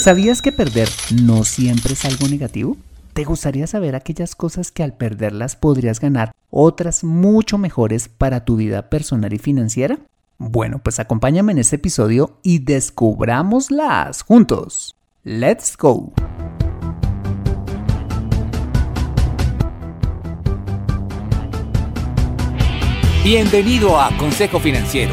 ¿Sabías que perder no siempre es algo negativo? ¿Te gustaría saber aquellas cosas que al perderlas podrías ganar otras mucho mejores para tu vida personal y financiera? Bueno, pues acompáñame en este episodio y descubrámoslas juntos. ¡Let's go! Bienvenido a Consejo Financiero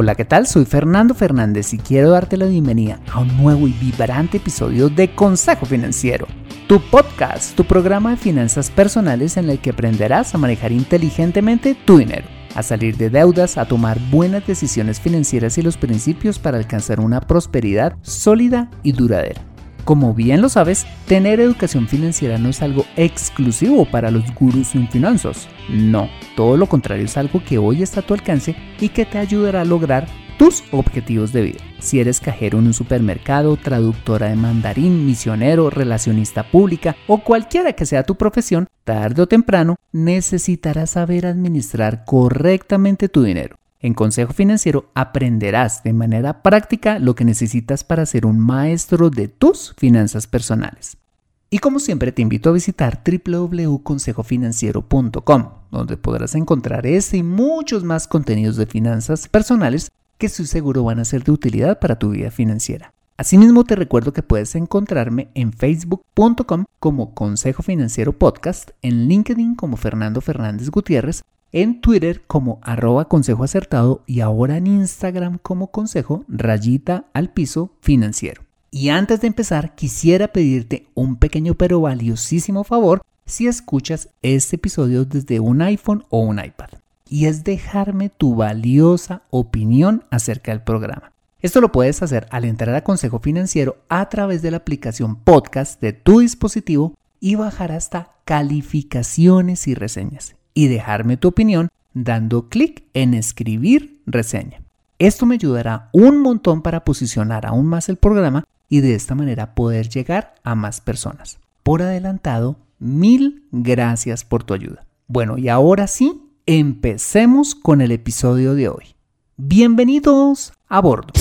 Hola, ¿qué tal? Soy Fernando Fernández y quiero darte la bienvenida a un nuevo y vibrante episodio de Consejo Financiero, tu podcast, tu programa de finanzas personales en el que aprenderás a manejar inteligentemente tu dinero, a salir de deudas, a tomar buenas decisiones financieras y los principios para alcanzar una prosperidad sólida y duradera. Como bien lo sabes, tener educación financiera no es algo exclusivo para los gurús en finanzas. No, todo lo contrario es algo que hoy está a tu alcance y que te ayudará a lograr tus objetivos de vida. Si eres cajero en un supermercado, traductora de mandarín, misionero, relacionista pública o cualquiera que sea tu profesión, tarde o temprano necesitarás saber administrar correctamente tu dinero. En Consejo Financiero aprenderás de manera práctica lo que necesitas para ser un maestro de tus finanzas personales. Y como siempre te invito a visitar www.consejofinanciero.com, donde podrás encontrar este y muchos más contenidos de finanzas personales que seguro van a ser de utilidad para tu vida financiera. Asimismo te recuerdo que puedes encontrarme en facebook.com como Consejo Financiero Podcast, en LinkedIn como Fernando Fernández Gutiérrez en Twitter como arroba consejo acertado y ahora en Instagram como consejo rayita al piso financiero. Y antes de empezar, quisiera pedirte un pequeño pero valiosísimo favor si escuchas este episodio desde un iPhone o un iPad. Y es dejarme tu valiosa opinión acerca del programa. Esto lo puedes hacer al entrar a Consejo Financiero a través de la aplicación podcast de tu dispositivo y bajar hasta calificaciones y reseñas y dejarme tu opinión dando clic en escribir reseña. Esto me ayudará un montón para posicionar aún más el programa y de esta manera poder llegar a más personas. Por adelantado, mil gracias por tu ayuda. Bueno, y ahora sí, empecemos con el episodio de hoy. Bienvenidos a bordo.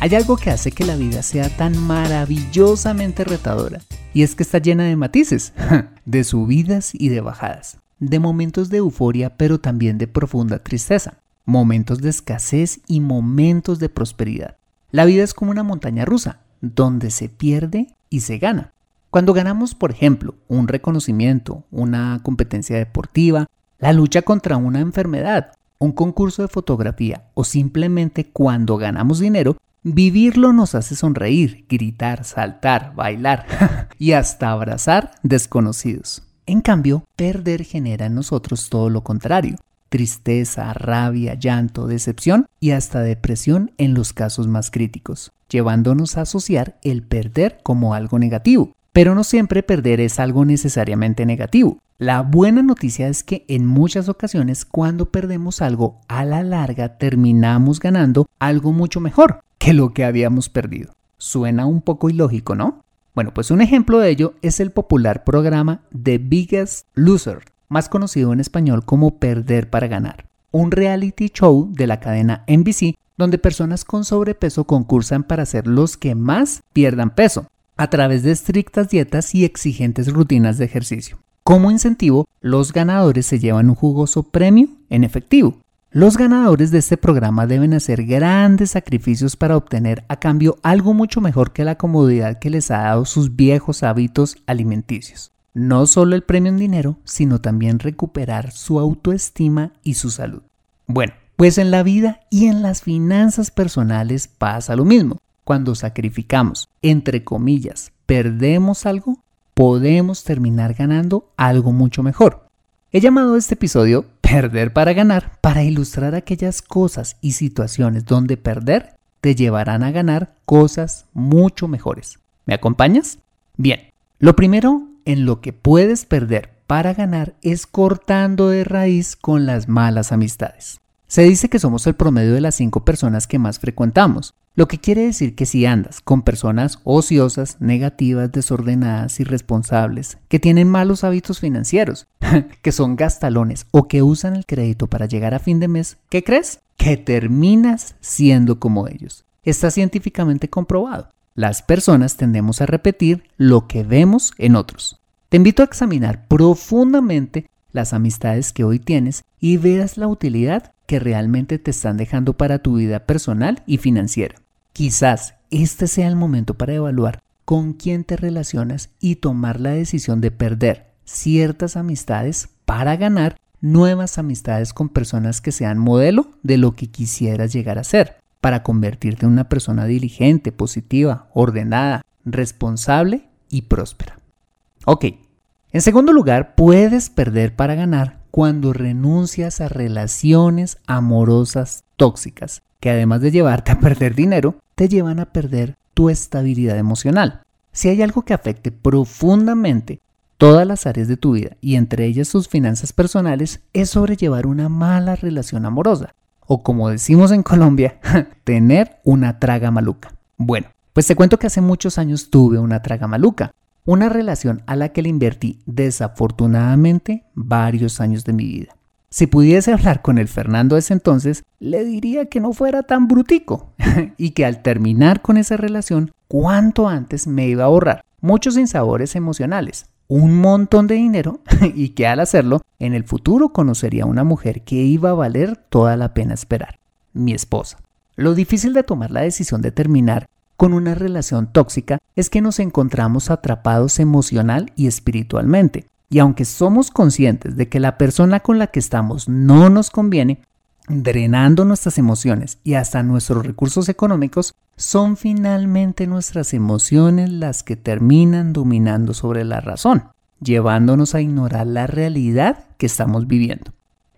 Hay algo que hace que la vida sea tan maravillosamente retadora, y es que está llena de matices, de subidas y de bajadas de momentos de euforia pero también de profunda tristeza, momentos de escasez y momentos de prosperidad. La vida es como una montaña rusa, donde se pierde y se gana. Cuando ganamos, por ejemplo, un reconocimiento, una competencia deportiva, la lucha contra una enfermedad, un concurso de fotografía o simplemente cuando ganamos dinero, vivirlo nos hace sonreír, gritar, saltar, bailar y hasta abrazar desconocidos. En cambio, perder genera en nosotros todo lo contrario, tristeza, rabia, llanto, decepción y hasta depresión en los casos más críticos, llevándonos a asociar el perder como algo negativo. Pero no siempre perder es algo necesariamente negativo. La buena noticia es que en muchas ocasiones cuando perdemos algo, a la larga terminamos ganando algo mucho mejor que lo que habíamos perdido. Suena un poco ilógico, ¿no? Bueno, pues un ejemplo de ello es el popular programa The Biggest Loser, más conocido en español como Perder para Ganar, un reality show de la cadena NBC donde personas con sobrepeso concursan para ser los que más pierdan peso, a través de estrictas dietas y exigentes rutinas de ejercicio. Como incentivo, los ganadores se llevan un jugoso premio en efectivo, los ganadores de este programa deben hacer grandes sacrificios para obtener a cambio algo mucho mejor que la comodidad que les ha dado sus viejos hábitos alimenticios. No solo el premio en dinero, sino también recuperar su autoestima y su salud. Bueno, pues en la vida y en las finanzas personales pasa lo mismo. Cuando sacrificamos, entre comillas, perdemos algo, podemos terminar ganando algo mucho mejor. He llamado este episodio perder para ganar para ilustrar aquellas cosas y situaciones donde perder te llevarán a ganar cosas mucho mejores. ¿Me acompañas? Bien, lo primero en lo que puedes perder para ganar es cortando de raíz con las malas amistades. Se dice que somos el promedio de las cinco personas que más frecuentamos, lo que quiere decir que si andas con personas ociosas, negativas, desordenadas, irresponsables, que tienen malos hábitos financieros, que son gastalones o que usan el crédito para llegar a fin de mes, ¿qué crees? Que terminas siendo como ellos. Está científicamente comprobado. Las personas tendemos a repetir lo que vemos en otros. Te invito a examinar profundamente las amistades que hoy tienes y veas la utilidad que realmente te están dejando para tu vida personal y financiera. Quizás este sea el momento para evaluar con quién te relacionas y tomar la decisión de perder ciertas amistades para ganar nuevas amistades con personas que sean modelo de lo que quisieras llegar a ser, para convertirte en una persona diligente, positiva, ordenada, responsable y próspera. Ok, en segundo lugar, puedes perder para ganar cuando renuncias a relaciones amorosas tóxicas, que además de llevarte a perder dinero, te llevan a perder tu estabilidad emocional. Si hay algo que afecte profundamente todas las áreas de tu vida y entre ellas tus finanzas personales, es sobrellevar una mala relación amorosa, o como decimos en Colombia, tener una traga maluca. Bueno, pues te cuento que hace muchos años tuve una traga maluca, una relación a la que le invertí desafortunadamente varios años de mi vida. Si pudiese hablar con el Fernando de ese entonces, le diría que no fuera tan brutico y que al terminar con esa relación, cuanto antes me iba a ahorrar muchos insabores emocionales, un montón de dinero y que al hacerlo, en el futuro conocería a una mujer que iba a valer toda la pena esperar, mi esposa. Lo difícil de tomar la decisión de terminar con una relación tóxica es que nos encontramos atrapados emocional y espiritualmente. Y aunque somos conscientes de que la persona con la que estamos no nos conviene, drenando nuestras emociones y hasta nuestros recursos económicos, son finalmente nuestras emociones las que terminan dominando sobre la razón, llevándonos a ignorar la realidad que estamos viviendo.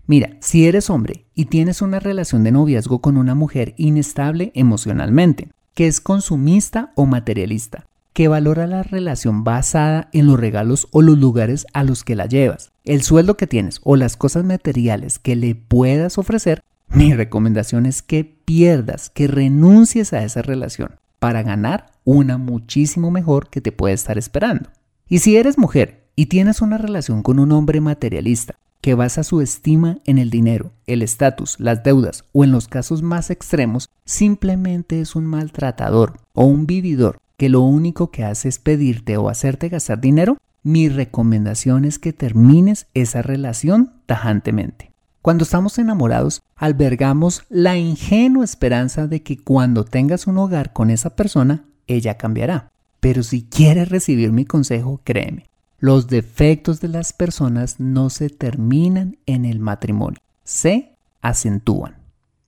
Mira, si eres hombre y tienes una relación de noviazgo con una mujer inestable emocionalmente, que es consumista o materialista, que valora la relación basada en los regalos o los lugares a los que la llevas, el sueldo que tienes o las cosas materiales que le puedas ofrecer, mi recomendación es que pierdas, que renuncies a esa relación para ganar una muchísimo mejor que te puede estar esperando. Y si eres mujer y tienes una relación con un hombre materialista, que basa su estima en el dinero, el estatus, las deudas o en los casos más extremos, simplemente es un maltratador o un vividor que lo único que hace es pedirte o hacerte gastar dinero, mi recomendación es que termines esa relación tajantemente. Cuando estamos enamorados, albergamos la ingenua esperanza de que cuando tengas un hogar con esa persona, ella cambiará. Pero si quieres recibir mi consejo, créeme, los defectos de las personas no se terminan en el matrimonio, se acentúan.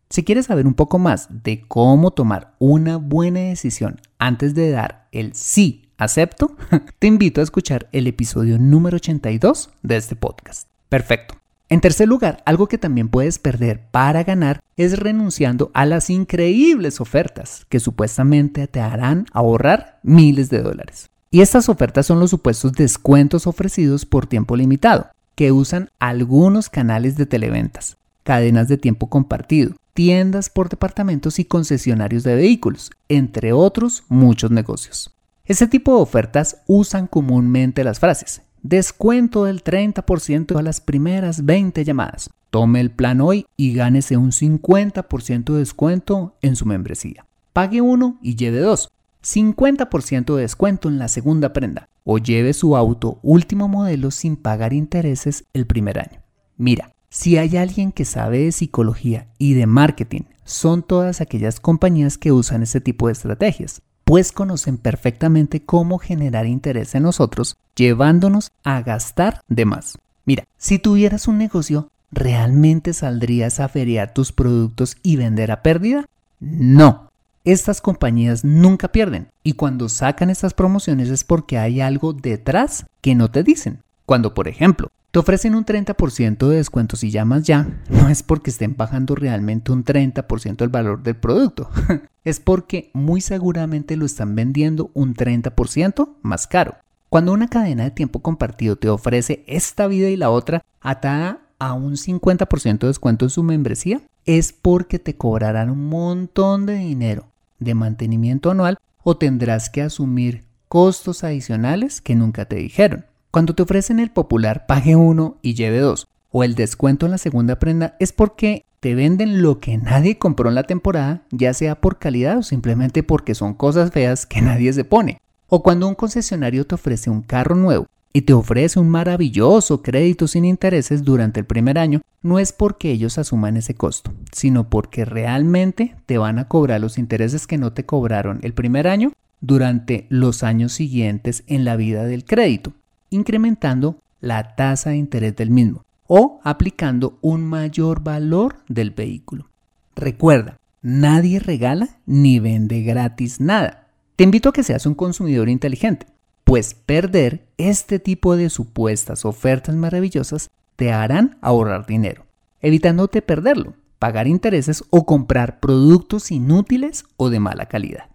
Si quieres saber un poco más de cómo tomar una buena decisión antes de dar el sí acepto, te invito a escuchar el episodio número 82 de este podcast. Perfecto. En tercer lugar, algo que también puedes perder para ganar es renunciando a las increíbles ofertas que supuestamente te harán ahorrar miles de dólares. Y estas ofertas son los supuestos descuentos ofrecidos por tiempo limitado, que usan algunos canales de televentas, cadenas de tiempo compartido, tiendas por departamentos y concesionarios de vehículos, entre otros muchos negocios. Este tipo de ofertas usan comúnmente las frases descuento del 30% a las primeras 20 llamadas. Tome el plan hoy y gánese un 50% de descuento en su membresía. Pague uno y lleve dos. 50% de descuento en la segunda prenda o lleve su auto último modelo sin pagar intereses el primer año. Mira, si hay alguien que sabe de psicología y de marketing, son todas aquellas compañías que usan este tipo de estrategias, pues conocen perfectamente cómo generar interés en nosotros, llevándonos a gastar de más. Mira, si tuvieras un negocio, ¿realmente saldrías a feriar tus productos y vender a pérdida? No, estas compañías nunca pierden y cuando sacan estas promociones es porque hay algo detrás que no te dicen. Cuando, por ejemplo, te ofrecen un 30% de descuento si llamas ya, no es porque estén bajando realmente un 30% el valor del producto, es porque muy seguramente lo están vendiendo un 30% más caro. Cuando una cadena de tiempo compartido te ofrece esta vida y la otra atada a un 50% de descuento en su membresía, es porque te cobrarán un montón de dinero de mantenimiento anual o tendrás que asumir costos adicionales que nunca te dijeron. Cuando te ofrecen el popular pague uno y lleve dos o el descuento en la segunda prenda es porque te venden lo que nadie compró en la temporada, ya sea por calidad o simplemente porque son cosas feas que nadie se pone. O cuando un concesionario te ofrece un carro nuevo y te ofrece un maravilloso crédito sin intereses durante el primer año, no es porque ellos asuman ese costo, sino porque realmente te van a cobrar los intereses que no te cobraron el primer año durante los años siguientes en la vida del crédito incrementando la tasa de interés del mismo o aplicando un mayor valor del vehículo. Recuerda, nadie regala ni vende gratis nada. Te invito a que seas un consumidor inteligente, pues perder este tipo de supuestas ofertas maravillosas te harán ahorrar dinero, evitándote perderlo, pagar intereses o comprar productos inútiles o de mala calidad.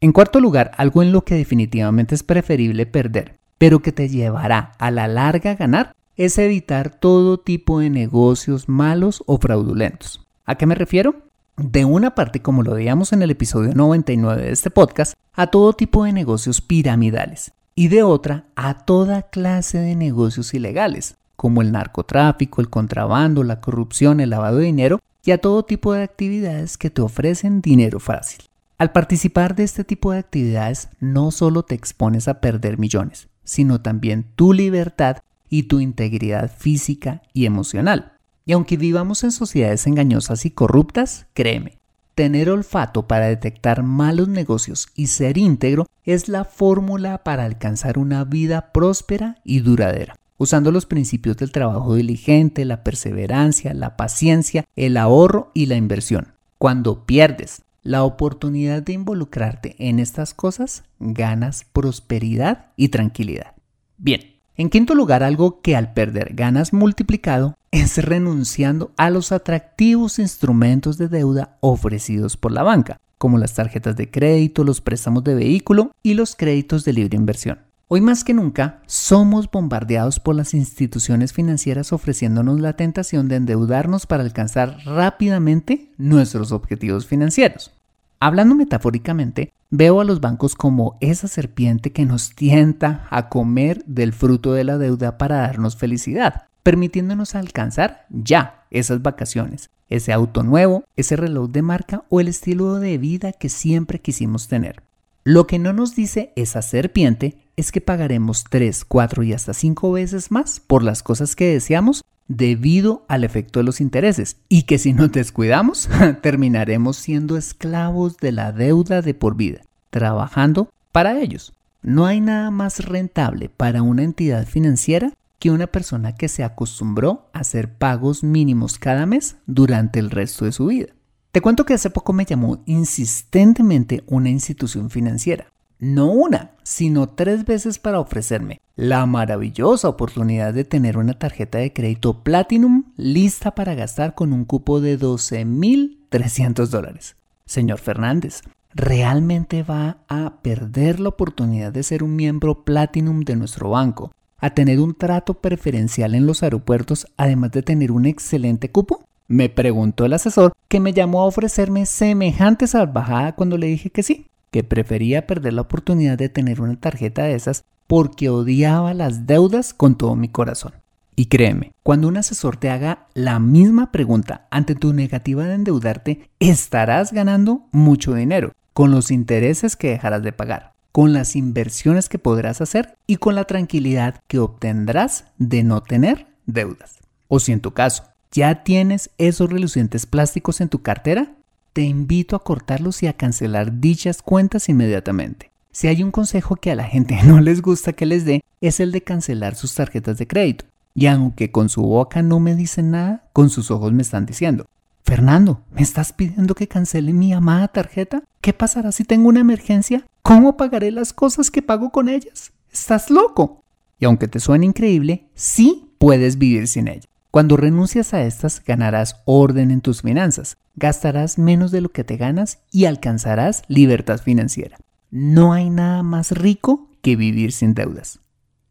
En cuarto lugar, algo en lo que definitivamente es preferible perder pero que te llevará a la larga a ganar, es evitar todo tipo de negocios malos o fraudulentos. ¿A qué me refiero? De una parte, como lo veíamos en el episodio 99 de este podcast, a todo tipo de negocios piramidales y de otra a toda clase de negocios ilegales, como el narcotráfico, el contrabando, la corrupción, el lavado de dinero y a todo tipo de actividades que te ofrecen dinero fácil. Al participar de este tipo de actividades no solo te expones a perder millones, sino también tu libertad y tu integridad física y emocional. Y aunque vivamos en sociedades engañosas y corruptas, créeme, tener olfato para detectar malos negocios y ser íntegro es la fórmula para alcanzar una vida próspera y duradera. Usando los principios del trabajo diligente, la perseverancia, la paciencia, el ahorro y la inversión. Cuando pierdes la oportunidad de involucrarte en estas cosas, ganas prosperidad y tranquilidad. Bien, en quinto lugar, algo que al perder ganas multiplicado es renunciando a los atractivos instrumentos de deuda ofrecidos por la banca, como las tarjetas de crédito, los préstamos de vehículo y los créditos de libre inversión. Hoy más que nunca somos bombardeados por las instituciones financieras ofreciéndonos la tentación de endeudarnos para alcanzar rápidamente nuestros objetivos financieros. Hablando metafóricamente, veo a los bancos como esa serpiente que nos tienta a comer del fruto de la deuda para darnos felicidad, permitiéndonos alcanzar ya esas vacaciones, ese auto nuevo, ese reloj de marca o el estilo de vida que siempre quisimos tener. Lo que no nos dice esa serpiente es que pagaremos 3, 4 y hasta 5 veces más por las cosas que deseamos debido al efecto de los intereses y que si nos descuidamos terminaremos siendo esclavos de la deuda de por vida, trabajando para ellos. No hay nada más rentable para una entidad financiera que una persona que se acostumbró a hacer pagos mínimos cada mes durante el resto de su vida. Te cuento que hace poco me llamó insistentemente una institución financiera, no una, sino tres veces para ofrecerme la maravillosa oportunidad de tener una tarjeta de crédito Platinum lista para gastar con un cupo de 12.300 dólares. Señor Fernández, ¿realmente va a perder la oportunidad de ser un miembro Platinum de nuestro banco, a tener un trato preferencial en los aeropuertos, además de tener un excelente cupo? Me preguntó el asesor que me llamó a ofrecerme semejante salvajada cuando le dije que sí, que prefería perder la oportunidad de tener una tarjeta de esas porque odiaba las deudas con todo mi corazón. Y créeme, cuando un asesor te haga la misma pregunta ante tu negativa de endeudarte, estarás ganando mucho dinero con los intereses que dejarás de pagar, con las inversiones que podrás hacer y con la tranquilidad que obtendrás de no tener deudas. O si en tu caso ¿Ya tienes esos relucientes plásticos en tu cartera? Te invito a cortarlos y a cancelar dichas cuentas inmediatamente. Si hay un consejo que a la gente no les gusta que les dé, es el de cancelar sus tarjetas de crédito. Y aunque con su boca no me dicen nada, con sus ojos me están diciendo, Fernando, ¿me estás pidiendo que cancele mi amada tarjeta? ¿Qué pasará si tengo una emergencia? ¿Cómo pagaré las cosas que pago con ellas? ¿Estás loco? Y aunque te suene increíble, sí puedes vivir sin ella. Cuando renuncias a estas, ganarás orden en tus finanzas, gastarás menos de lo que te ganas y alcanzarás libertad financiera. No hay nada más rico que vivir sin deudas.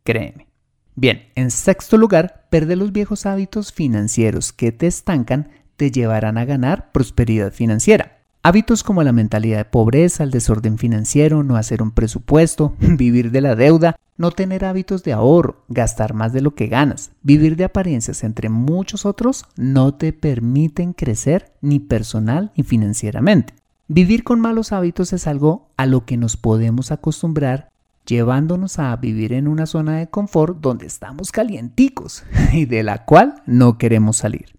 Créeme. Bien, en sexto lugar, perder los viejos hábitos financieros que te estancan te llevarán a ganar prosperidad financiera. Hábitos como la mentalidad de pobreza, el desorden financiero, no hacer un presupuesto, vivir de la deuda, no tener hábitos de ahorro, gastar más de lo que ganas, vivir de apariencias, entre muchos otros, no te permiten crecer ni personal ni financieramente. Vivir con malos hábitos es algo a lo que nos podemos acostumbrar llevándonos a vivir en una zona de confort donde estamos calienticos y de la cual no queremos salir.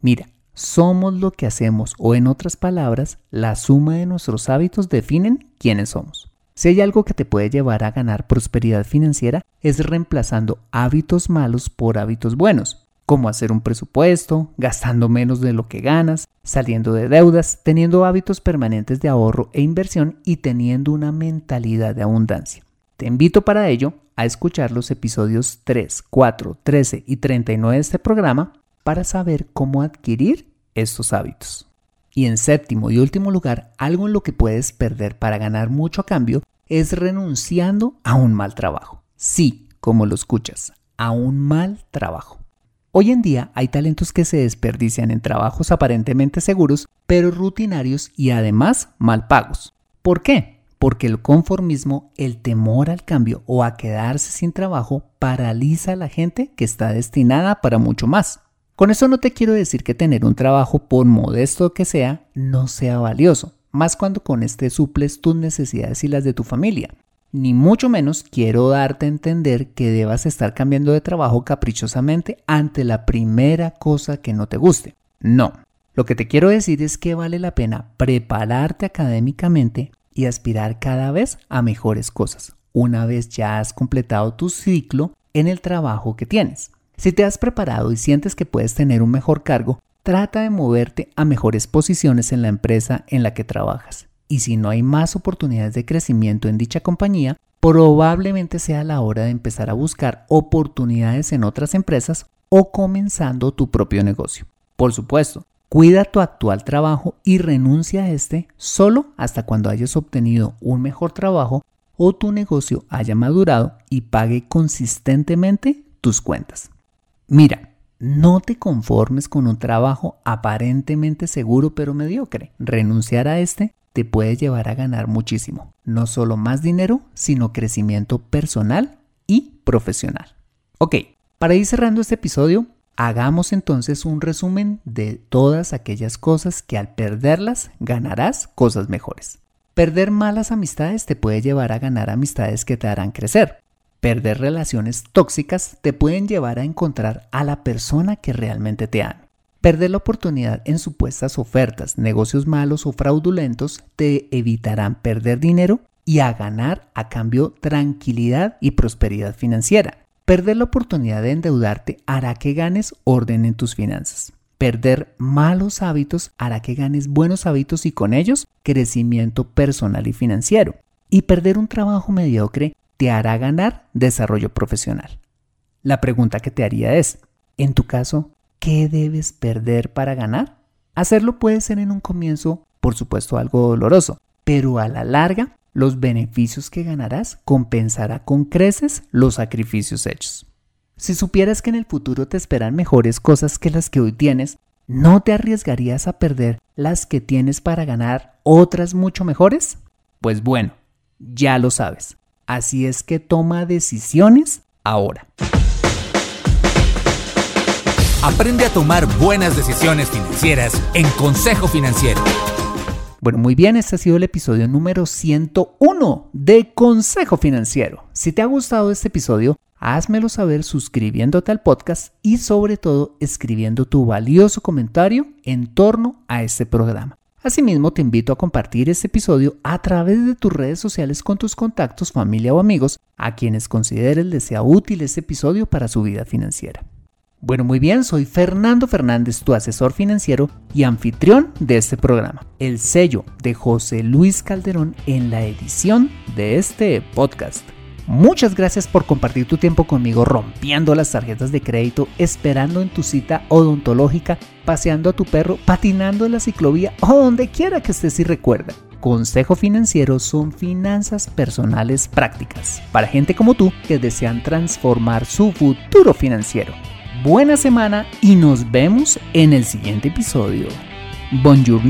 Mira, somos lo que hacemos o en otras palabras, la suma de nuestros hábitos definen quiénes somos. Si hay algo que te puede llevar a ganar prosperidad financiera es reemplazando hábitos malos por hábitos buenos, como hacer un presupuesto, gastando menos de lo que ganas, saliendo de deudas, teniendo hábitos permanentes de ahorro e inversión y teniendo una mentalidad de abundancia. Te invito para ello a escuchar los episodios 3, 4, 13 y 39 de este programa para saber cómo adquirir estos hábitos. Y en séptimo y último lugar, algo en lo que puedes perder para ganar mucho a cambio es renunciando a un mal trabajo. Sí, como lo escuchas, a un mal trabajo. Hoy en día hay talentos que se desperdician en trabajos aparentemente seguros, pero rutinarios y además mal pagos. ¿Por qué? Porque el conformismo, el temor al cambio o a quedarse sin trabajo paraliza a la gente que está destinada para mucho más. Con eso no te quiero decir que tener un trabajo, por modesto que sea, no sea valioso, más cuando con este suples tus necesidades y las de tu familia. Ni mucho menos quiero darte a entender que debas estar cambiando de trabajo caprichosamente ante la primera cosa que no te guste. No, lo que te quiero decir es que vale la pena prepararte académicamente y aspirar cada vez a mejores cosas, una vez ya has completado tu ciclo en el trabajo que tienes. Si te has preparado y sientes que puedes tener un mejor cargo, trata de moverte a mejores posiciones en la empresa en la que trabajas. Y si no hay más oportunidades de crecimiento en dicha compañía, probablemente sea la hora de empezar a buscar oportunidades en otras empresas o comenzando tu propio negocio. Por supuesto, cuida tu actual trabajo y renuncia a este solo hasta cuando hayas obtenido un mejor trabajo o tu negocio haya madurado y pague consistentemente tus cuentas. Mira, no te conformes con un trabajo aparentemente seguro pero mediocre. Renunciar a este te puede llevar a ganar muchísimo. No solo más dinero, sino crecimiento personal y profesional. Ok, para ir cerrando este episodio, hagamos entonces un resumen de todas aquellas cosas que al perderlas ganarás cosas mejores. Perder malas amistades te puede llevar a ganar amistades que te harán crecer. Perder relaciones tóxicas te pueden llevar a encontrar a la persona que realmente te ama. Perder la oportunidad en supuestas ofertas, negocios malos o fraudulentos te evitarán perder dinero y a ganar a cambio tranquilidad y prosperidad financiera. Perder la oportunidad de endeudarte hará que ganes orden en tus finanzas. Perder malos hábitos hará que ganes buenos hábitos y con ellos crecimiento personal y financiero. Y perder un trabajo mediocre te hará ganar desarrollo profesional. La pregunta que te haría es, en tu caso, ¿qué debes perder para ganar? Hacerlo puede ser en un comienzo, por supuesto, algo doloroso, pero a la larga, los beneficios que ganarás compensará con creces los sacrificios hechos. Si supieras que en el futuro te esperan mejores cosas que las que hoy tienes, ¿no te arriesgarías a perder las que tienes para ganar otras mucho mejores? Pues bueno, ya lo sabes. Así es que toma decisiones ahora. Aprende a tomar buenas decisiones financieras en Consejo Financiero. Bueno, muy bien, este ha sido el episodio número 101 de Consejo Financiero. Si te ha gustado este episodio, házmelo saber suscribiéndote al podcast y sobre todo escribiendo tu valioso comentario en torno a este programa. Asimismo, te invito a compartir este episodio a través de tus redes sociales con tus contactos, familia o amigos a quienes consideres les sea útil este episodio para su vida financiera. Bueno, muy bien, soy Fernando Fernández, tu asesor financiero y anfitrión de este programa. El sello de José Luis Calderón en la edición de este podcast. Muchas gracias por compartir tu tiempo conmigo rompiendo las tarjetas de crédito, esperando en tu cita odontológica, paseando a tu perro, patinando en la ciclovía o donde quiera que estés y recuerda. Consejo Financiero son finanzas personales prácticas para gente como tú que desean transformar su futuro financiero. Buena semana y nos vemos en el siguiente episodio. Bonjour.